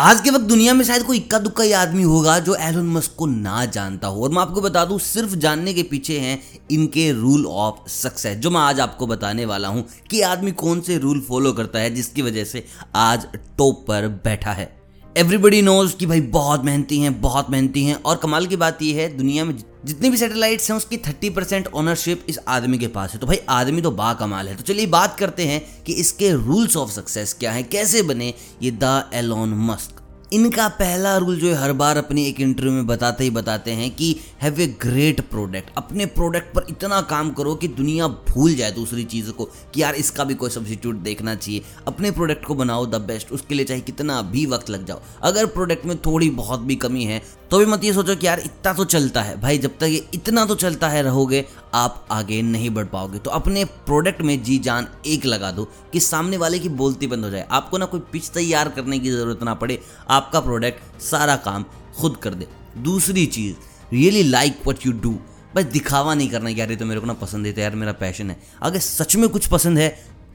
आज के वक्त दुनिया में शायद कोई इक्का दुक्का ही आदमी होगा जो एलोन मस्क को ना जानता हो। और मैं आपको बता दूँ, सिर्फ़ जानने के पीछे हैं इनके रूल ऑफ़ सक्सेस जो मैं आज आपको बताने वाला हूँ कि आदमी कौन से रूल फॉलो करता है जिसकी वजह से आज टॉप पर बैठा है। एवरीबडी नोज़ कि भाई बहुत मेहनती हैं, बहुत मेहनती हैं। और कमाल की बात यह है, दुनिया में जितनी भी सैटेलाइट्स हैं, उसकी 30 परसेंट ऑनरशिप इस आदमी के पास है। तो भाई आदमी तो बा कमाल है। तो चलिए बात करते हैं कि इसके रूल्स ऑफ़ सक्सेस क्या है, कैसे बने ये द एलोन मस्क। इनका पहला रूल जो है, हर बार अपनी एक इंटरव्यू में बताते ही बताते हैं कि हैव ए ग्रेट प्रोडक्ट अपने प्रोडक्ट पर इतना काम करो कि दुनिया भूल जाए दूसरी चीज़ को कि यार इसका भी कोई सब्सिट्यूट देखना चाहिए. अपने प्रोडक्ट को बनाओ द बेस्ट उसके लिए चाहे कितना भी वक्त लग जाओ. अगर प्रोडक्ट में थोड़ी बहुत भी कमी है तो भी मत ये सोचो कि यार इतना तो चलता है। भाई, जब तक ये इतना तो चलता है रहोगे, आप आगे नहीं बढ़ पाओगे। तो अपने प्रोडक्ट में जी जान एक लगा दो कि सामने वाले की बोलती बंद हो जाए। आपको ना कोई पिच तैयार करने की ज़रूरत ना पड़े। आपका प्रोडक्ट सारा काम खुद कर दे। दूसरी चीज़ really like what you do बस दिखावा नहीं करना यार, ये तो मेरे को ना पसंद है तो यार मेरा पैशन है। अगर सच में कुछ पसंद है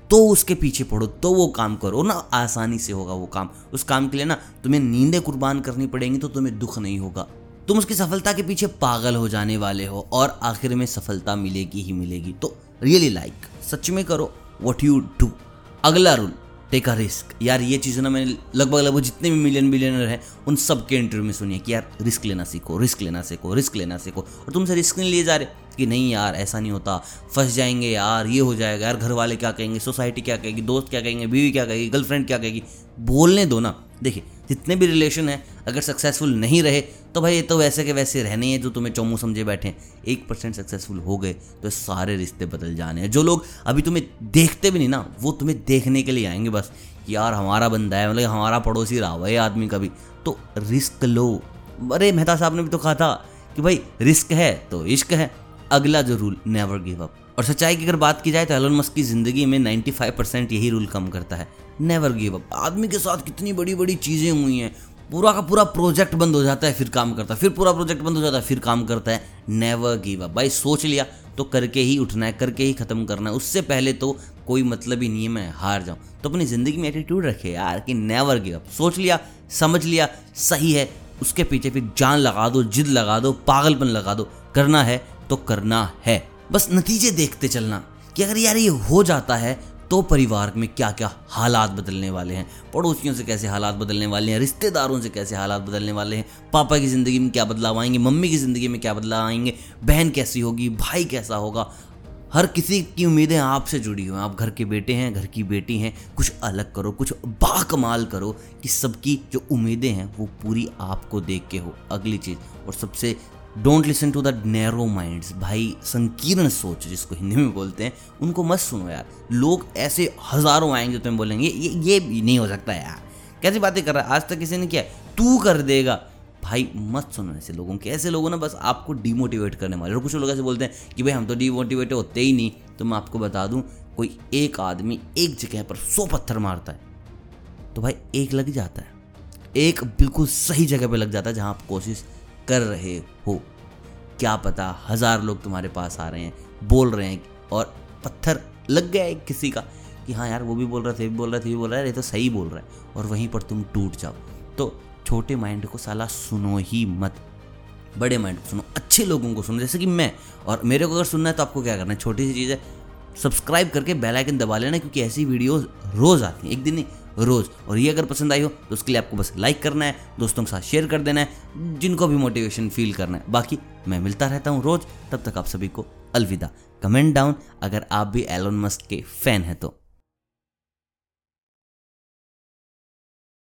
तो उसके पीछे पड़ो तो वो काम करो। ना, आसानी से होगा वो काम। उस काम के लिए ना, तुम्हें नींदें कुर्बान करनी पड़ेंगी तो तुम्हें दुख नहीं होगा। तुम उसकी सफलता के पीछे पागल हो जाने वाले हो और आखिर में सफलता मिलेगी ही मिलेगी। तो रियली लाइक सच में करो वट यू डू अगला रूल टेक अ रिस्क यार, ये चीज़ ना मैंने लगभग लगभग जितने भी मिलियन बिलियनर हैं, उन सब के इंटरव्यू में सुनिए कि यार रिस्क लेना सीखो रिस्क लेना सीखो रिस्क लेना सीखो। और तुमसे रिस्क नहीं लिए जा रहे कि नहीं यार, ऐसा नहीं होता। फंस जाएँगे यार, ये हो जाएगा यार घर वाले क्या कहेंगे सोसाइटी क्या कहेगी, दोस्त क्या कहेंगे, बीवी क्या कहेगी गर्लफ्रेंड क्या कहेगी। बोलने दो ना। देखिए, जितने भी रिलेशन है, अगर सक्सेसफुल नहीं रहे तो भाई ये तो वैसे के वैसे रहने हैं जो तुम्हें चौमू समझे बैठे हैं। एक परसेंट सक्सेसफुल हो गए तो सारे रिश्ते बदल जाने हैं। जो लोग अभी तुम्हें देखते भी नहीं ना, वो तुम्हें देखने के लिए आएँगे बस। कि यार, हमारा बंदा है मतलब हमारा पड़ोसी रहा हुआ है आदमी कभी। तो रिस्क लो। अरे, मेहता साहब ने भी तो कहा था कि भाई, रिस्क है तो इश्क है, अगला जो रूल नेवर गिव अप और सच्चाई की अगर बात की जाए तो एलोन मस्क की ज़िंदगी में 95 परसेंट यही रूल कम करता है नेवर गिव अप आदमी के साथ कितनी बड़ी बड़ी चीज़ें हुई हैं पूरा का पूरा प्रोजेक्ट बंद हो जाता है, फिर काम करता है। फिर पूरा प्रोजेक्ट बंद हो जाता है, फिर काम करता है। नेवर गिव अप भाई, सोच लिया तो करके ही उठना है, करके ही ख़त्म करना है। उससे पहले तो कोई मतलब ही नहीं है, मैं हार जाऊँ। तो अपनी ज़िंदगी में एटीट्यूड रखे यार कि नेवर गिव अप सोच लिया, समझ लिया, सही है। उसके पीछे फिर जान लगा दो, जिद लगा दो, पागलपन लगा दो। करना है तो करना है। बस नतीजे देखते चलना कि अगर यार ये हो जाता है तो परिवार में क्या क्या हालात बदलने वाले हैं? पड़ोसियों से कैसे हालात बदलने वाले हैं? रिश्तेदारों से कैसे हालात बदलने वाले हैं? पापा की ज़िंदगी में क्या बदलाव आएँगे? मम्मी की ज़िंदगी में क्या बदलाव आएँगे? बहन कैसी होगी? भाई कैसा होगा? हर किसी की उम्मीदें आपसे जुड़ी हुई हैं। आप घर के बेटे हैं, घर की बेटी हैं। कुछ अलग करो, कुछ बाकमाल करो कि सबकी जो उम्मीदें हैं वो पूरी आपको देख के हो। अगली चीज़, और सबसे don't listen to the narrow minds भाई, संकीर्ण सोच जिसको हिंदी में बोलते हैं, उनको मत सुनो यार। लोग ऐसे हज़ारों आएँगे तुम्हें बोलेंगे, ये ये भी नहीं हो सकता यार। कैसी बातें कर रहा है? आज तक किसी ने किया तू कर देगा। भाई, मत सुनो ऐसे लोगों के। ऐसे लोगों ना बस आपको डिमोटिवेट करने वाले और कुछ लोग ऐसे बोलते हैं कि भाई, हम तो डिमोटिवेट होते ही नहीं। तो मैं आपको बता दूँ, कोई एक आदमी एक जगह पर सौ पत्थर मारता है तो भाई एक लग जाता है। एक बिल्कुल सही जगह पे लग जाता है जहाँ आप कोशिश कर रहे हो? क्या पता हज़ार लोग तुम्हारे पास आ रहे हैं, बोल रहे हैं और पत्थर लग गया है किसी का कि हाँ यार, वो भी बोल रहा थे भी बोल रहा थे भी बोल रहा है, ये तो सही बोल रहा है और वहीं पर तुम टूट जाओ। तो छोटे माइंड को साला सुनो ही मत। बड़े माइंड को सुनो, अच्छे लोगों को सुनो, जैसे कि मैं। और मेरे को अगर सुनना है तो आपको क्या करना है? छोटी सी चीज़ है सब्सक्राइब करके बेल आइकन दबा लेना, क्योंकि ऐसी वीडियोस रोज़ आती हैं। एक दिन नहीं रोज़। और ये अगर पसंद आई हो तो उसके लिए आपको बस लाइक करना है, दोस्तों के साथ शेयर कर देना है, जिनको भी मोटिवेशन फील करना है। बाकी मैं मिलता रहता हूँ रोज़, तब तक आप सभी को अलविदा। कमेंट डाउन अगर आप भी एलोन मस्क के फ़ैन हैं तो।